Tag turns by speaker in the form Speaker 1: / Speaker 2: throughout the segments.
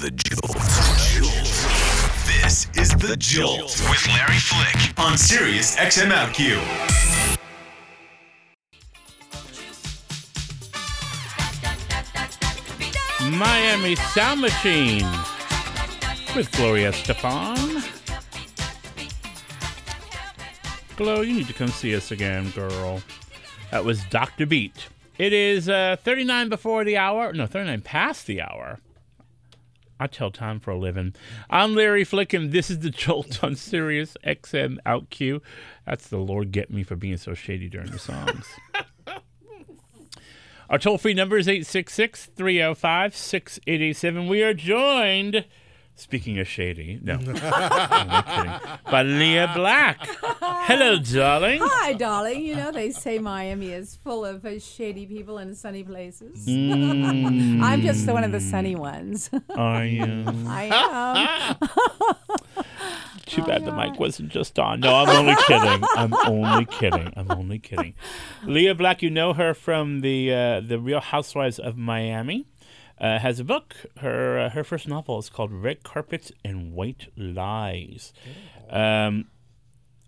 Speaker 1: The Jolt. This is The Jolt with Larry Flick on Sirius XM Out Q.
Speaker 2: Miami Sound Machine with Gloria Estefan. Glo, you need to come see us again, girl. That was Dr. Beat. It is uh, 39 before the hour. No, 39 past the hour. I tell time for a living. I'm Larry Flick, and this is the Jolt on Sirius XM Out Q. That's the Lord get me for being so shady during the songs. Our toll free number is 866 305 6887. We are joined, speaking of shady, no, I'm not kidding, Lea Black. Hello, darling.
Speaker 3: Hi, darling. You know, they say Miami is full of uh, shady people and sunny places.
Speaker 2: Mm,
Speaker 3: I'm just one of the sunny ones.
Speaker 2: are you?
Speaker 3: I am.
Speaker 2: Too bad the mic wasn't just on. No, I'm only kidding. I'm only kidding. I'm only kidding. Lea Black, you know her from the uh, the Real Housewives of Miami. Uh, has a book. Her uh, her first novel is called Red Carpets and White Lies, um,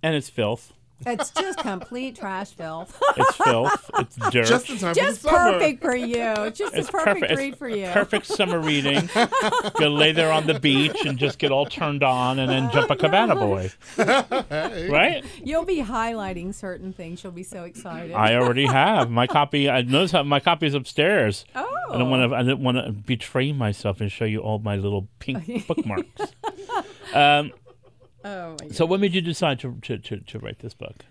Speaker 2: and it's filth.
Speaker 3: It's just complete trash filth.
Speaker 2: It's filth. It's dirt.
Speaker 4: Just in time
Speaker 3: just
Speaker 4: for the summer.
Speaker 3: perfect for you. Just
Speaker 2: it's
Speaker 3: a perfect
Speaker 2: perfect.
Speaker 3: read for you.
Speaker 2: Perfect summer reading. Go lay there on the beach and just get all turned on, and then jump a cabana boy. Right?
Speaker 3: You'll be highlighting certain things. You'll be so excited.
Speaker 2: I already have my copy. I notice how my copy is upstairs.
Speaker 3: oh.
Speaker 2: I don't want to. I didn't want to betray myself and show you all my little pink bookmarks. Um,
Speaker 3: Oh, my
Speaker 2: so, when did you decide to, to, to, to write this book?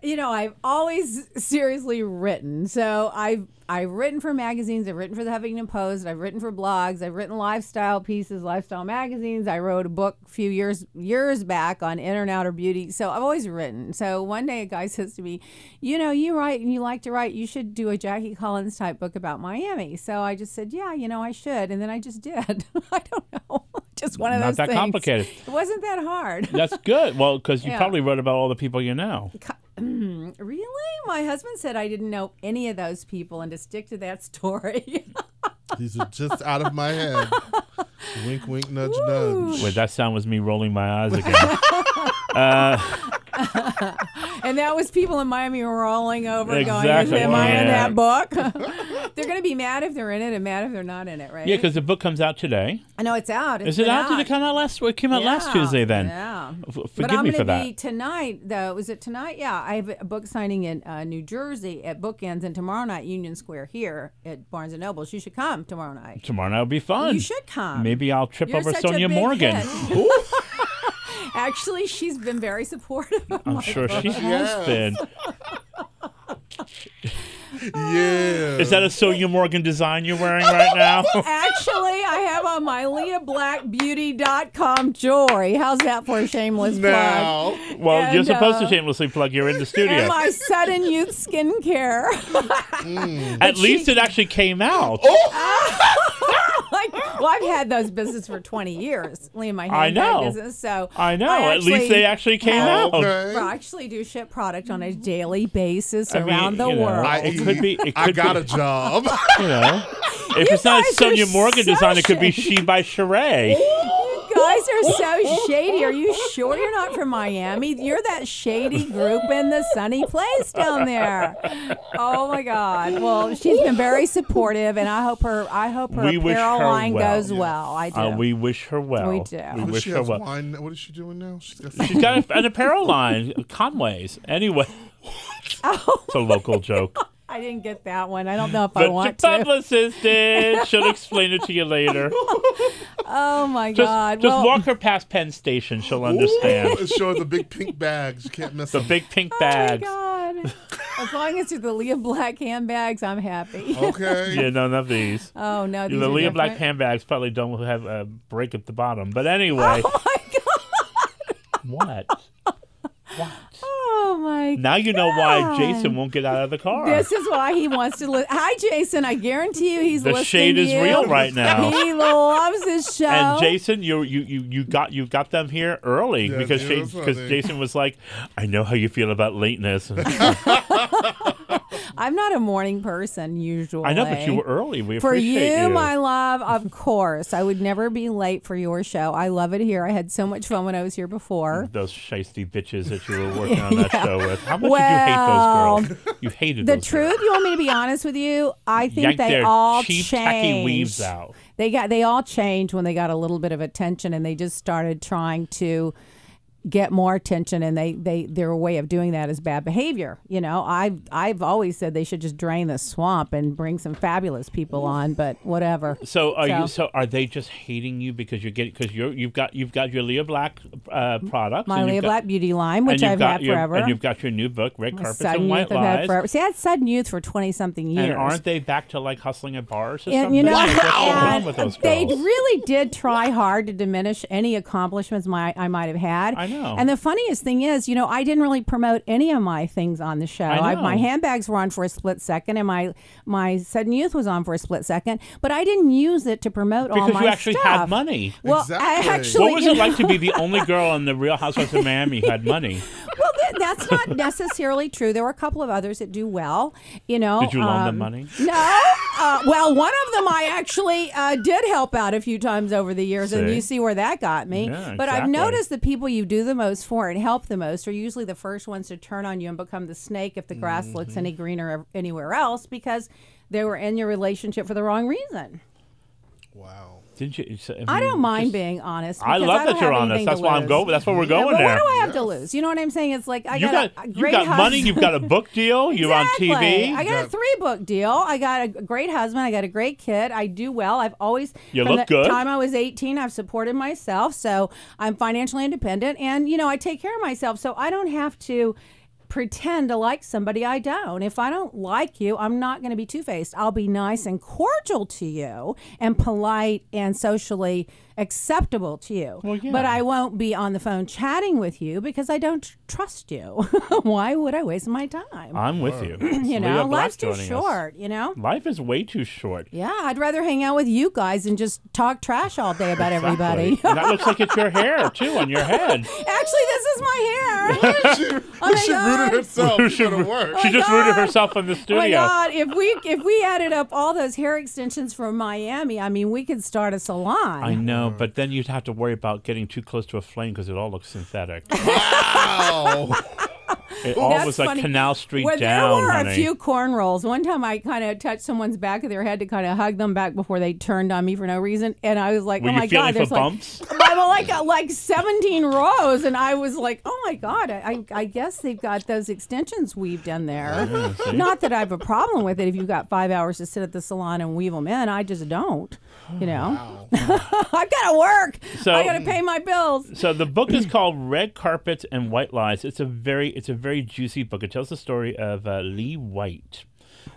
Speaker 3: You know, I've always seriously written. So I've I've written for magazines. I've written for the Huffington Post. I've written for blogs. I've written lifestyle pieces, lifestyle magazines. I wrote a book a few years years back on inner and outer beauty. So I've always written. So one day a guy says to me, "You know, you write and you like to write. You should do a Jackie Collins type book about Miami." So I just said, "Yeah, you know, I should." And then I just did. I don't know. just one of
Speaker 2: Not
Speaker 3: those
Speaker 2: that
Speaker 3: things.
Speaker 2: complicated.
Speaker 3: It wasn't that hard.
Speaker 2: That's good. Well, because you
Speaker 3: Yeah.
Speaker 2: probably wrote about all the people you know.
Speaker 3: Mm, really? My husband said I didn't know any of those people and to stick to that story.
Speaker 4: These are just out of my head. wink, wink, nudge, nudge.
Speaker 2: Wait, that sound was me rolling my eyes again.
Speaker 3: Uh, and that was people in Miami rolling over
Speaker 2: Exactly.
Speaker 3: going, Am I in that book? they're going to be mad if they're in it and mad if they're not in it, right?
Speaker 2: yeah, because the book comes out today.
Speaker 3: I know it's out. It's
Speaker 2: Is it
Speaker 3: been
Speaker 2: out? Did it come out last? It came out last Tuesday. Then.
Speaker 3: Yeah.
Speaker 2: F-
Speaker 3: But I'm
Speaker 2: me for that.
Speaker 3: be tonight, though. Was it tonight? Yeah, I have a book signing in uh, New Jersey at Bookends, and tomorrow night Union Square here at Barnes and Nobles. You should come tomorrow night.
Speaker 2: Tomorrow night will be fun.
Speaker 3: You should come.
Speaker 2: Maybe I'll trip
Speaker 3: You're
Speaker 2: over
Speaker 3: Sonja
Speaker 2: Morgan.
Speaker 3: Actually, she's been very supportive. Of
Speaker 2: I'm
Speaker 3: my
Speaker 2: sure she has been.
Speaker 4: Yeah.
Speaker 2: Is that a Sonja Morgan design you're wearing right now?
Speaker 3: Actually, I have on my LeaBlackBeauty.com jewelry. How's that for a shameless plug?
Speaker 4: now?
Speaker 2: Well, you're
Speaker 3: And,
Speaker 2: supposed to
Speaker 3: uh,
Speaker 2: shamelessly plug. You're in the
Speaker 3: And
Speaker 2: studio.
Speaker 3: my sudden youth skincare.
Speaker 2: At least it actually came out.
Speaker 3: like, well, I've had those business for 20 years, Liam, my
Speaker 2: I
Speaker 3: handbag
Speaker 2: know.
Speaker 3: business. So
Speaker 2: I know. At least they actually came
Speaker 3: have-
Speaker 2: out.
Speaker 4: Okay.
Speaker 3: I actually do ship product on a daily basis
Speaker 2: I mean,
Speaker 3: around the
Speaker 2: you know,
Speaker 3: world.
Speaker 4: I,
Speaker 2: It could be- it
Speaker 4: I got
Speaker 2: be.
Speaker 4: a job.
Speaker 2: You know, if it's not
Speaker 3: guys
Speaker 2: Sonja Morgan
Speaker 3: so
Speaker 2: design, it could be
Speaker 3: shady.
Speaker 2: She by Sheree.
Speaker 3: You guys are so shady. Are you sure you're not from Miami? You're that shady group in the sunny place down there. Oh my God. Well, she's been very supportive, and I hope her. I hope her
Speaker 2: We
Speaker 3: apparel
Speaker 2: her
Speaker 3: line
Speaker 2: well.
Speaker 3: goes well. I do.
Speaker 2: Uh, we wish her well.
Speaker 3: We do.
Speaker 2: We wish
Speaker 4: she
Speaker 2: her well.
Speaker 4: wine? what is she doing now? She's got
Speaker 2: She's got a, an apparel line, Conway's. Anyway,
Speaker 3: oh,
Speaker 2: it's a local joke.
Speaker 3: I didn't get that one. I don't know if I
Speaker 2: But your
Speaker 3: want to.
Speaker 2: publicist did. She'll explain it to you later.
Speaker 3: Oh my
Speaker 2: Just,
Speaker 3: God.
Speaker 2: just
Speaker 3: well,
Speaker 2: walk her past Penn Station. She'll understand.
Speaker 4: Show showing the big pink bags. You can't miss
Speaker 2: The
Speaker 4: them.
Speaker 2: big pink bags.
Speaker 3: Oh my. God. As long as it's the Lea Black handbags, I'm happy.
Speaker 4: Okay.
Speaker 2: Yeah, none of these.
Speaker 3: Oh no, these
Speaker 2: the
Speaker 3: are
Speaker 2: Lea Black handbags probably don't have a break at the bottom. But anyway,
Speaker 3: Oh my God.
Speaker 2: what? What?
Speaker 3: My
Speaker 2: Now you know why
Speaker 3: God.
Speaker 2: Jason won't get out of the car.
Speaker 3: This is why he wants to. Li- Hi, Jason. I guarantee you, he's
Speaker 2: the
Speaker 3: listening
Speaker 2: shade
Speaker 3: to
Speaker 2: is
Speaker 3: you.
Speaker 2: real right now.
Speaker 3: He loves this show.
Speaker 2: And Jason, you you you you got you got them here early
Speaker 4: Yeah,
Speaker 2: because
Speaker 4: yeah,
Speaker 2: Shane,
Speaker 4: that's
Speaker 2: because
Speaker 4: funny.
Speaker 2: Jason was like, I know how you feel about lateness.
Speaker 3: I'm not a morning person usually.
Speaker 2: I know, but you were early. We
Speaker 3: For
Speaker 2: appreciate
Speaker 3: you,
Speaker 2: you.
Speaker 3: my love, of course. I would never be late for your show. I love it here. I had so much fun when I was here before.
Speaker 2: those shisty bitches that you were working on that
Speaker 3: Yeah.
Speaker 2: show with. How much
Speaker 3: Well,
Speaker 2: did you hate those girls? You hated
Speaker 3: The truth,
Speaker 2: girls.
Speaker 3: you want me to be honest with you? I think they all
Speaker 2: cheap,
Speaker 3: changed.
Speaker 2: weaves out.
Speaker 3: They got they all changed when they got a little bit of attention and they just started trying to get more attention and they, they their way of doing that is bad behavior. You know, I've I've always said they should just drain the swamp and bring some fabulous people on, but whatever.
Speaker 2: So are you?
Speaker 3: So-
Speaker 2: So are they just hating you because you're getting because you're you've got you've got your Lea Black uh, products.
Speaker 3: My Lea
Speaker 2: got-
Speaker 3: Black Beauty line, which I've
Speaker 2: got
Speaker 3: had
Speaker 2: your,
Speaker 3: forever.
Speaker 2: And you've got your new book, Red Carpets
Speaker 3: Sudden
Speaker 2: and White
Speaker 3: Youth I've had
Speaker 2: Lies.
Speaker 3: forever. See, I had Sudden Youth for twenty something years.
Speaker 2: And aren't they back to like hustling at bars or
Speaker 3: And
Speaker 2: something?
Speaker 3: you know,
Speaker 2: what's
Speaker 3: and they really did try hard to diminish any accomplishments my, I might have had.
Speaker 2: I know.
Speaker 3: And the funniest thing is, you know, I didn't really promote any of my things on the show.
Speaker 2: I know.
Speaker 3: my handbags were on for a split second, and my my sudden youth was on for a split second. But I didn't use it to promote all
Speaker 2: because
Speaker 3: my
Speaker 2: you actually
Speaker 3: stuff.
Speaker 2: had money.
Speaker 3: Well,
Speaker 4: Exactly.
Speaker 3: I actually.
Speaker 2: What was it
Speaker 3: know-
Speaker 2: like to be the only girl on the Real Housewives of Miami who had money?
Speaker 3: Well, th- that's not necessarily true. There were a couple of others that do well. You know.
Speaker 2: Did you loan them
Speaker 3: um,
Speaker 2: money?
Speaker 3: No. Uh, well, one of them I actually uh, did help out a few times over the years, and you see where that got me.
Speaker 2: Yeah,
Speaker 3: but I've noticed the people you do the most for and help the most are usually the first ones to turn on you and become the snake if the grass looks
Speaker 2: Mm-hmm.
Speaker 3: any greener anywhere else because they were in your relationship for the wrong reason.
Speaker 4: Wow.
Speaker 2: Didn't you? so-
Speaker 3: I
Speaker 2: mean,
Speaker 3: don't mind
Speaker 2: just-
Speaker 3: being honest.
Speaker 2: I love
Speaker 3: don't
Speaker 2: that you're honest. That's why I'm going. That's why we're going
Speaker 3: but
Speaker 2: there.
Speaker 3: what do I have to lose? You know what I'm saying? It's like I
Speaker 2: you
Speaker 3: got,
Speaker 2: got
Speaker 3: a, a
Speaker 2: you
Speaker 3: great
Speaker 2: got money.
Speaker 3: husband.
Speaker 2: You've got a book deal. You're on TV.
Speaker 3: I got
Speaker 4: Yeah.
Speaker 3: a three book deal. I got a great husband. I got a great kid. I do well. I've always
Speaker 2: You
Speaker 3: from
Speaker 2: look
Speaker 3: the
Speaker 2: good.
Speaker 3: time I was 18, I've supported myself. So I'm financially independent and you know, I take care of myself. So I don't have to pretend to like somebody I don't. If I don't like you, I'm not going to be two-faced. I'll be nice and cordial to you and polite and socially acceptable to you.
Speaker 2: Well, yeah.
Speaker 3: But I won't be on the phone chatting with you because I don't trust you. Why would I waste my time?
Speaker 2: I'm with you.
Speaker 3: you know, life's too
Speaker 2: joining us.
Speaker 3: short, you know?
Speaker 2: Life is way too short.
Speaker 3: Yeah, I'd rather hang out with you guys and just talk trash all day about everybody.
Speaker 2: Exactly. and that looks like it's your hair too on your head.
Speaker 3: Actually, this is my hair.
Speaker 4: she
Speaker 3: Oh my
Speaker 4: she
Speaker 3: God.
Speaker 4: Rooted herself to go work.
Speaker 2: She oh
Speaker 3: my
Speaker 2: just rooted herself in the studio.
Speaker 3: Oh my. God! If we if we added up all those hair extensions from Miami, I mean, we could start a salon.
Speaker 2: I know, but then you'd have to worry about getting too close to a flame because it all looks synthetic.
Speaker 4: Wow.
Speaker 2: It all
Speaker 3: That's
Speaker 2: was like
Speaker 3: funny.
Speaker 2: Canal Street
Speaker 3: Well,
Speaker 2: down,
Speaker 3: there were
Speaker 2: honey.
Speaker 3: a few cornrows. One time I kind of touched someone's back of their head to kind of hug them back before they turned on me for no reason. And I was like,
Speaker 2: Were
Speaker 3: oh my
Speaker 2: feeling
Speaker 3: God, there's like,
Speaker 2: bumps?
Speaker 3: I was like, uh, like 17 rows. And I was like, oh my God, I, I, I guess they've got those extensions weaved in there.
Speaker 2: see?
Speaker 3: Not that I have a problem with it if you've got five hours to sit at the salon and weave them in. I just don't, you know. I've got to work.
Speaker 2: So-
Speaker 3: I got to pay my bills.
Speaker 2: So the book is called Red Carpets and White Lies. It's a very it's a very juicy book. It tells the story of uh, Lee White,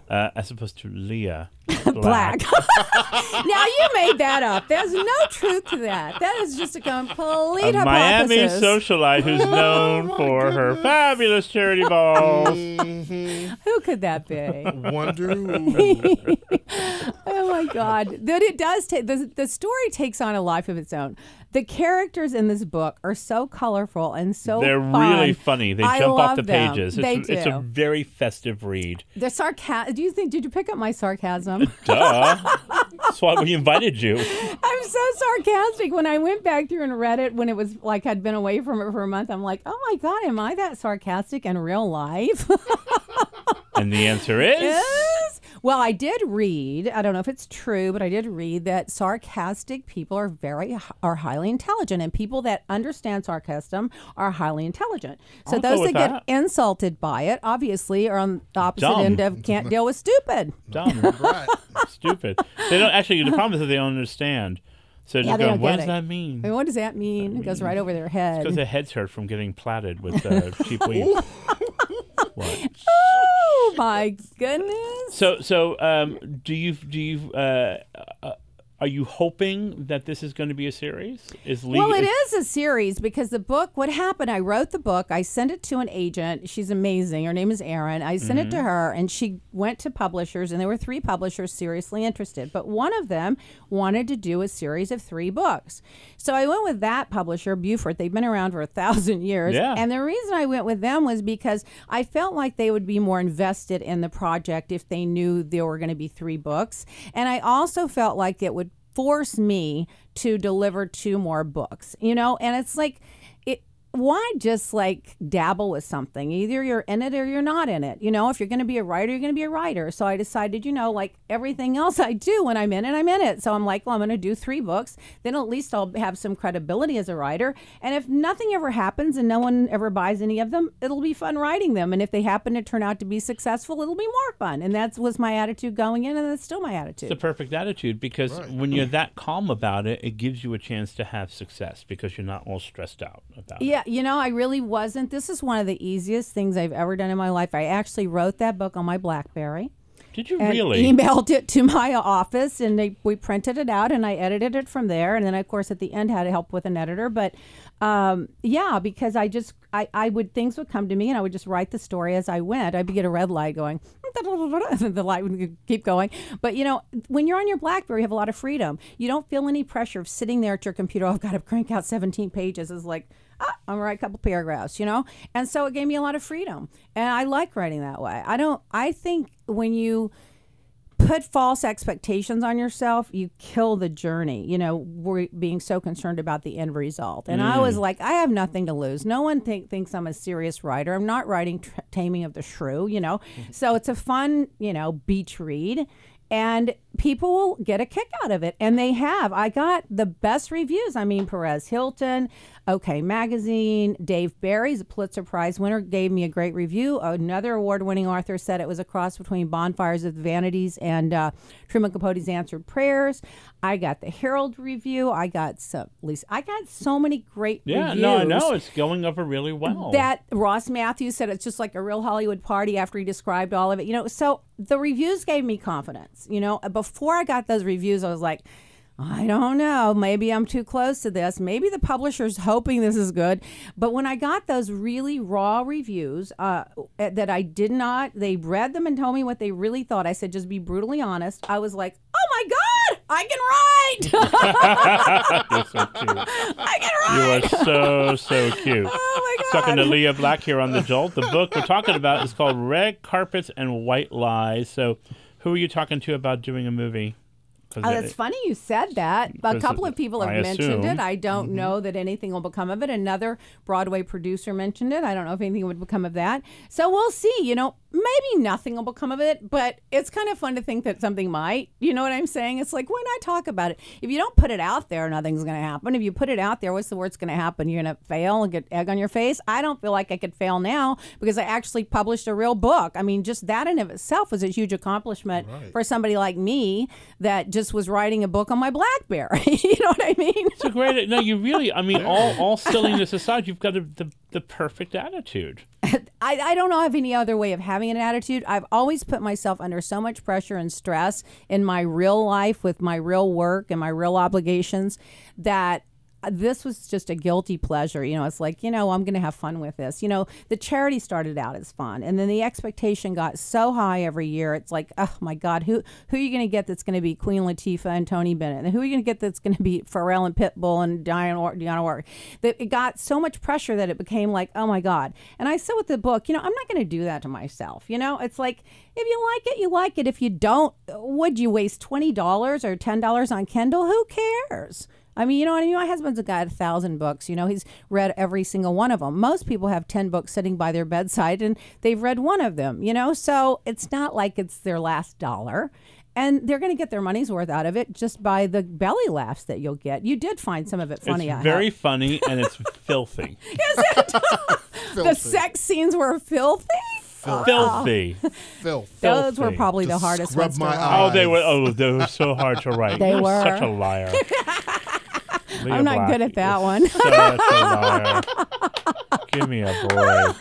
Speaker 2: uh, as opposed to Lea Black.
Speaker 3: Black. now you made that up. There's no truth to that. That is just a complete
Speaker 2: a Miami
Speaker 3: hypothesis.
Speaker 2: socialite who's known for her fabulous charity balls.
Speaker 3: Who could that be?
Speaker 4: Wonder who.
Speaker 3: oh my God! That it does take the the story takes on a life of its own. The characters in this book are so colorful and so
Speaker 2: They're
Speaker 3: fun.
Speaker 2: really funny. They
Speaker 3: I
Speaker 2: jump off the
Speaker 3: them.
Speaker 2: pages.
Speaker 3: They
Speaker 2: it's,
Speaker 3: do.
Speaker 2: it's a very festive read.
Speaker 3: the sarcasm. Do you think? Did you pick up my sarcasm?
Speaker 2: Duh. That's why we invited you.
Speaker 3: I'm so sarcastic. When I went back through and read it when it was like I'd been away from it for a month, I'm like, oh my God, am I that sarcastic in real life?
Speaker 2: And the answer is
Speaker 3: Yes. Well, I did read. I don't know if it's true, but I did read that sarcastic people are very are highly intelligent, and people that understand sarcasm are highly intelligent. So
Speaker 2: I'll
Speaker 3: those
Speaker 2: with
Speaker 3: that,
Speaker 2: that.
Speaker 3: get insulted by it, obviously, are on the opposite
Speaker 2: Dumb.
Speaker 3: end of can't deal with stupid.
Speaker 2: dumb,
Speaker 4: Right.
Speaker 2: stupid. They don't actually. The problem is that they don't understand. So they're
Speaker 3: Yeah,
Speaker 2: just going, what does
Speaker 3: it.
Speaker 2: that mean?
Speaker 3: I mean, what does that mean? It goes right over their head.
Speaker 2: Because their heads hurt from getting platted with uh, cheap weave.
Speaker 3: Oh my goodness!
Speaker 2: So, so um, do you do you? Uh, uh, are you hoping that this is going to be a series? Is Lee?
Speaker 3: Well, it is a series because the book, what happened, I wrote the book, I sent it to an agent. She's amazing. Her name is Erin. I sent it to mm-hmm. her and she went to publishers, and there were three publishers seriously interested. But one of them wanted to do a series of three books. So I went with that publisher, Beaufort. They've been around for a thousand years.
Speaker 2: Yeah.
Speaker 3: And the reason I went with them was because I felt like they would be more invested in the project if they knew there were going to be three books. And I also felt like it would force me to deliver two more books, you know? And it's like, why just like dabble with something? Either you're in it or you're not in it. You know, if you're going to be a writer, you're going to be a writer. So I decided, you know, like everything else I do when I'm in it, I'm in it. So I'm like, well, I'm going to do three books. Then at least I'll have some credibility as a writer. And if nothing ever happens and no one ever buys any of them, it'll be fun writing them. And if they happen to turn out to be successful, it'll be more fun. And that was my attitude going in, and that's still my attitude.
Speaker 2: It's the perfect attitude because when you're that calm about it, it gives you a chance to have success because you're not all stressed out about it.
Speaker 3: Yeah, you know, I really wasn't. This is one of the easiest things I've ever done in my life. I actually wrote that book on my BlackBerry
Speaker 2: Did you
Speaker 3: and
Speaker 2: really?
Speaker 3: emailed it to my office, and they, we printed it out, and I edited it from there. And then, of course, at the end, had to help with an editor. But um, yeah, because I just I, I would things would come to me, and I would just write the story as I went. I'd get a red light going, the light would keep going. But you know, when you're on your BlackBerry, you have a lot of freedom. You don't feel any pressure of sitting there at your computer. Oh, I've got to crank out 17 pages. It's like ah, I'm gonna write a couple paragraphs, you know. And so it gave me a lot of freedom, and I like writing that way. I don't. I think when you put false expectations on yourself, you kill the journey. You know, we're being so concerned about the end result. And I was like, I have nothing to lose. No one think, thinks I'm a serious writer. I'm not writing Taming of the Shrew, you know. so it's a fun, you know, beach read. And people will get a kick out of it. And they have. I got the best reviews. I mean, Perez Hilton, OK Magazine, Dave Barry's a Pulitzer Prize winner, gave me a great review. Another award winning author said it was a cross between Bonfires of the Vanities and uh, Truman Capote's Answered Prayers. I got the Herald review. I got some, least, I got so many great reviews.
Speaker 2: yeah,
Speaker 3: reviews.
Speaker 2: no, I know it's going over really well.
Speaker 3: That Ross Mathews said it's just like a real Hollywood party after he described all of it. You know, so the reviews gave me confidence. You know, before I got those reviews, I was like, I don't know. Maybe I'm too close to this. Maybe the publisher's hoping this is good. But when I got those really raw reviews uh, that I did not, they read them and told me what they really thought. I said, just be brutally honest. I was like, oh my God, I can write.
Speaker 2: You're so cute.
Speaker 3: I can
Speaker 2: You are so so cute.
Speaker 3: Oh my God.
Speaker 2: Talking to Lea Black here on the Jolt. The book we're talking about is called Red Carpets and White Lies. So, who are you talking to about doing a movie?
Speaker 3: Oh,
Speaker 2: it-
Speaker 3: funny you said that. A couple of uh, people have
Speaker 2: I
Speaker 3: mentioned
Speaker 2: assume.
Speaker 3: it. I don't mm-hmm. know that anything will become of it. Another Broadway producer mentioned it. I don't know if anything would become of that. So we'll see. You know, maybe nothing will become of it, but it's kind of fun to think that something might. You know what I'm saying? It's like, why not talk about it? If you don't put it out there, nothing's going to happen. If you put it out there, what's the worst going to happen? You're going to fail and get egg on your face. I don't feel like I could fail now because I actually published a real book. I mean, just that in of itself was a huge accomplishment for somebody like me that just was writing a book on my BlackBerry. you know what I mean?
Speaker 2: It's a great. No, you really. I mean, all all silliness aside, you've got a, the the perfect attitude.
Speaker 3: I, I don't know of any other way of having an attitude. I've always put myself under so much pressure and stress in my real life with my real work and my real obligations that this was just a guilty pleasure. You know, it's like, you know, I'm going to have fun with this. You know, the charity started out as fun and then the expectation got so high every year. It's like, oh my God, who who are you going to get that's going to be Queen Latifah and Tony Bennett? And who are you going to get that's going to be Pharrell and Pitbull and Diana, War- Diana Warwick? That it got so much pressure that it became like, oh my God. And I said with the book, you know, I'm not going to do that to myself. You know, it's like, if you like it, you like it. If you don't, would you waste $20 or $10 on Kindle? Who cares? I mean, you know what I mean? My husband's got a thousand books. You know, he's read every single one of them. Most people have 10 books sitting by their bedside and they've read one of them, you know? So it's not like it's their last dollar. And they're going to get their money's worth out of it just by the belly laughs that you'll get. You did find some of it funny. I
Speaker 2: it's very
Speaker 3: hope.
Speaker 2: funny and it's filthy.
Speaker 3: Is it? the sex scenes were filthy.
Speaker 2: filthy.
Speaker 4: Filth.
Speaker 3: Those were
Speaker 2: Filthy.
Speaker 3: probably the hardest
Speaker 4: scrub
Speaker 3: ones to
Speaker 4: my
Speaker 3: write.
Speaker 2: Oh, they were. Oh, they were so hard to write.
Speaker 3: They
Speaker 2: You're
Speaker 3: were.
Speaker 2: such a liar. Lea
Speaker 3: I'm not
Speaker 2: Black
Speaker 3: good at that one.
Speaker 2: Such a liar. Give me a break.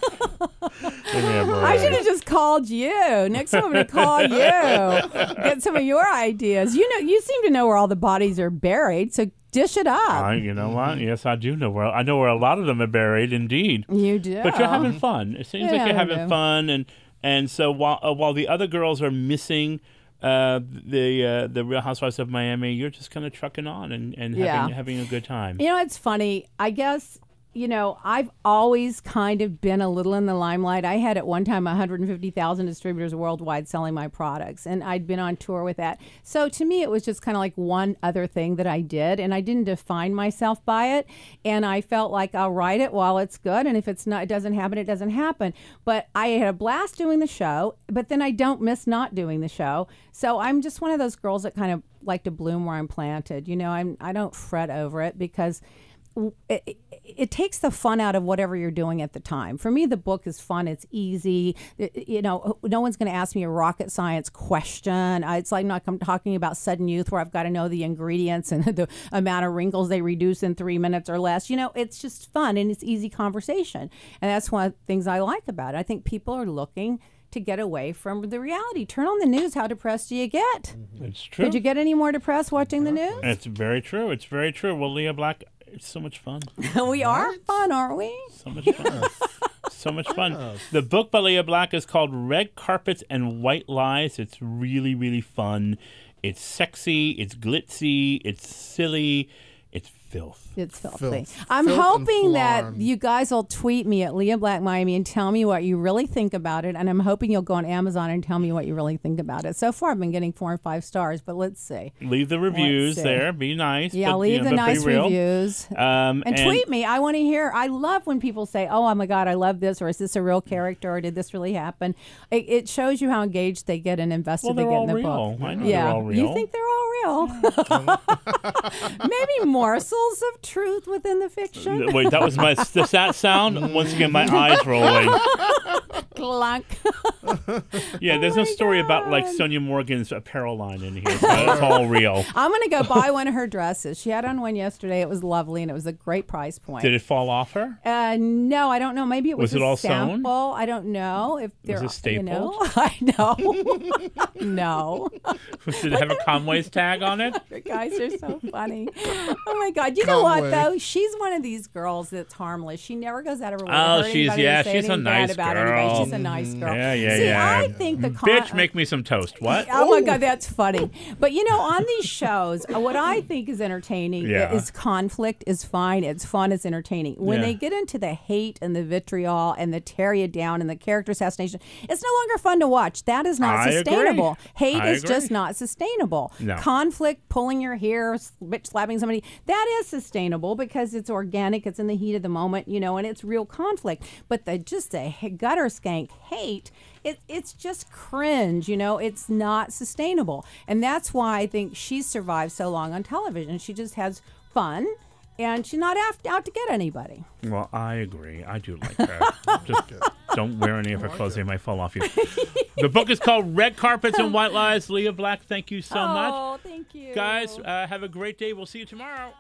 Speaker 2: Give me a
Speaker 3: I should have just called you. Next time I'm going to call you. Get some of your ideas. You know, you seem to know where all the bodies are buried, so dish it up.
Speaker 2: I, you know what? Yes, I do know where. I know where a lot of them are buried, indeed.
Speaker 3: you do.
Speaker 2: But you're having fun. It seems like you're having fun, and and so while uh, while the other girls are missing uh, the uh, the Real Housewives of Miami, you're just kind of trucking on and and
Speaker 3: Yeah.
Speaker 2: having having a good time.
Speaker 3: You know, it's funny. I guess, you know, I've always kind of been a little in the limelight. I had at one time 150,000 distributors worldwide selling my products, and I'd been on tour with that. So to me, it was just kind of like one other thing that I did, and I didn't define myself by it. And I felt like I'll write it while it's good, and if it's not, it doesn't happen, it doesn't happen. But I had a blast doing the show, but then I don't miss not doing the show. So I'm just one of those girls that kind of like to bloom where I'm planted. You know, I'm I don't fret over it because it, it, it takes the fun out of whatever you're doing at the time. For me, the book is fun. It's easy. It- you know, no one's going to ask me a rocket science question. Uh, It's like not I'm talking about sudden youth where I've got to know the ingredients and the amount of wrinkles they reduce in three minutes or less. You know, it's just fun and it's easy conversation. And that's one of the things I like about it. I think people are looking to get away from the reality. Turn on the news. How depressed do you get?
Speaker 2: It's true.
Speaker 3: Did you get any more depressed watching the news?
Speaker 2: It's very true. It's very true. Well, Lea Black, it's so much fun.
Speaker 3: we are fun, aren't we?
Speaker 2: So much fun. so much fun. The book by Lea Black is called Red Carpets and White Lies. It's really, really fun. It's sexy. It's glitzy. It's silly. It's filth.
Speaker 3: It's filthy.
Speaker 4: Filth.
Speaker 3: I'm
Speaker 4: Filth
Speaker 3: hoping that you guys will tweet me at Lea Black Miami and tell me what you really think about it. And I'm hoping you'll go on Amazon and tell me what you really think about it. So far, I've been getting four and five stars, but let's see.
Speaker 2: Leave the reviews there. Be nice.
Speaker 3: Yeah,
Speaker 2: but,
Speaker 3: leave
Speaker 2: you know,
Speaker 3: the nice reviews.
Speaker 2: Um,
Speaker 3: And, tweet me. I want to hear. I love when people say, "Oh, my God, I love this," or "Is this a real character?" or "Did this really happen?" It, it shows you how engaged they get and invested
Speaker 2: Well,
Speaker 3: they
Speaker 2: they're
Speaker 3: get
Speaker 2: all
Speaker 3: in the
Speaker 2: real.
Speaker 3: book.
Speaker 2: I know
Speaker 3: yeah,
Speaker 2: they're all real.
Speaker 3: you think they're all real? Maybe morsels of truth within the fiction.
Speaker 2: Wait, that was my does that sound? Once again, my eyes rolling.
Speaker 3: Clunk.
Speaker 2: Yeah, there's
Speaker 3: Oh
Speaker 2: no
Speaker 3: my
Speaker 2: story about like Sonja Morgan's apparel line in here. So it's all real.
Speaker 3: I'm gonna go buy one of her dresses. She had on one yesterday. It was lovely and it was a great price point.
Speaker 2: Did it fall off her?
Speaker 3: Uh, no, I don't know. Maybe it was,
Speaker 2: Was it
Speaker 3: a
Speaker 2: all sewn?
Speaker 3: I don't know if they're.
Speaker 2: it
Speaker 3: You know, I know. no,
Speaker 2: Did it have a Conway's tag on it?
Speaker 3: you guys are so funny. Oh my god! You know what
Speaker 4: Conway.
Speaker 3: though? She's one of these girls that's harmless. She never goes out of her way. to
Speaker 2: Oh,
Speaker 3: hurt
Speaker 2: she's-
Speaker 3: anybody or
Speaker 2: yeah,
Speaker 3: say
Speaker 2: she's a nice
Speaker 3: about
Speaker 2: girl.
Speaker 3: Anybody. She's a nice girl.
Speaker 2: Yeah, yeah,
Speaker 3: See,
Speaker 2: yeah.
Speaker 3: I think the con-
Speaker 2: Bitch, make me some toast. What?
Speaker 3: Oh my God, that's funny. But you know, on these shows, uh, what I think is entertaining
Speaker 2: Yeah.
Speaker 3: is conflict is fine. It's fun. It's entertaining. When
Speaker 2: Yeah.
Speaker 3: they get into the hate and the vitriol and the tear you down and the character assassination, it's no longer fun to watch. That is not
Speaker 2: I agree.
Speaker 3: sustainable. Hate
Speaker 2: I
Speaker 3: is just not sustainable.
Speaker 2: No.
Speaker 3: Conflict, pulling your hair, bitch slapping somebody, that is sustainable because it's organic. It's in the heat of the moment, you know, and it's real conflict. But the just a gutter skank hate. It, it's just cringe, you know. It's not sustainable, and that's why I think she's survived so long on television. She just has fun, and she's not out, out to get anybody.
Speaker 2: Well, I agree. I do like her. Just don't wear any of her clothes; they might fall off you. the book is called Red Carpets and White Lies. Lea Black, thank you so much,
Speaker 3: Oh, thank you,
Speaker 2: guys. Uh, have a great day. We'll see you tomorrow.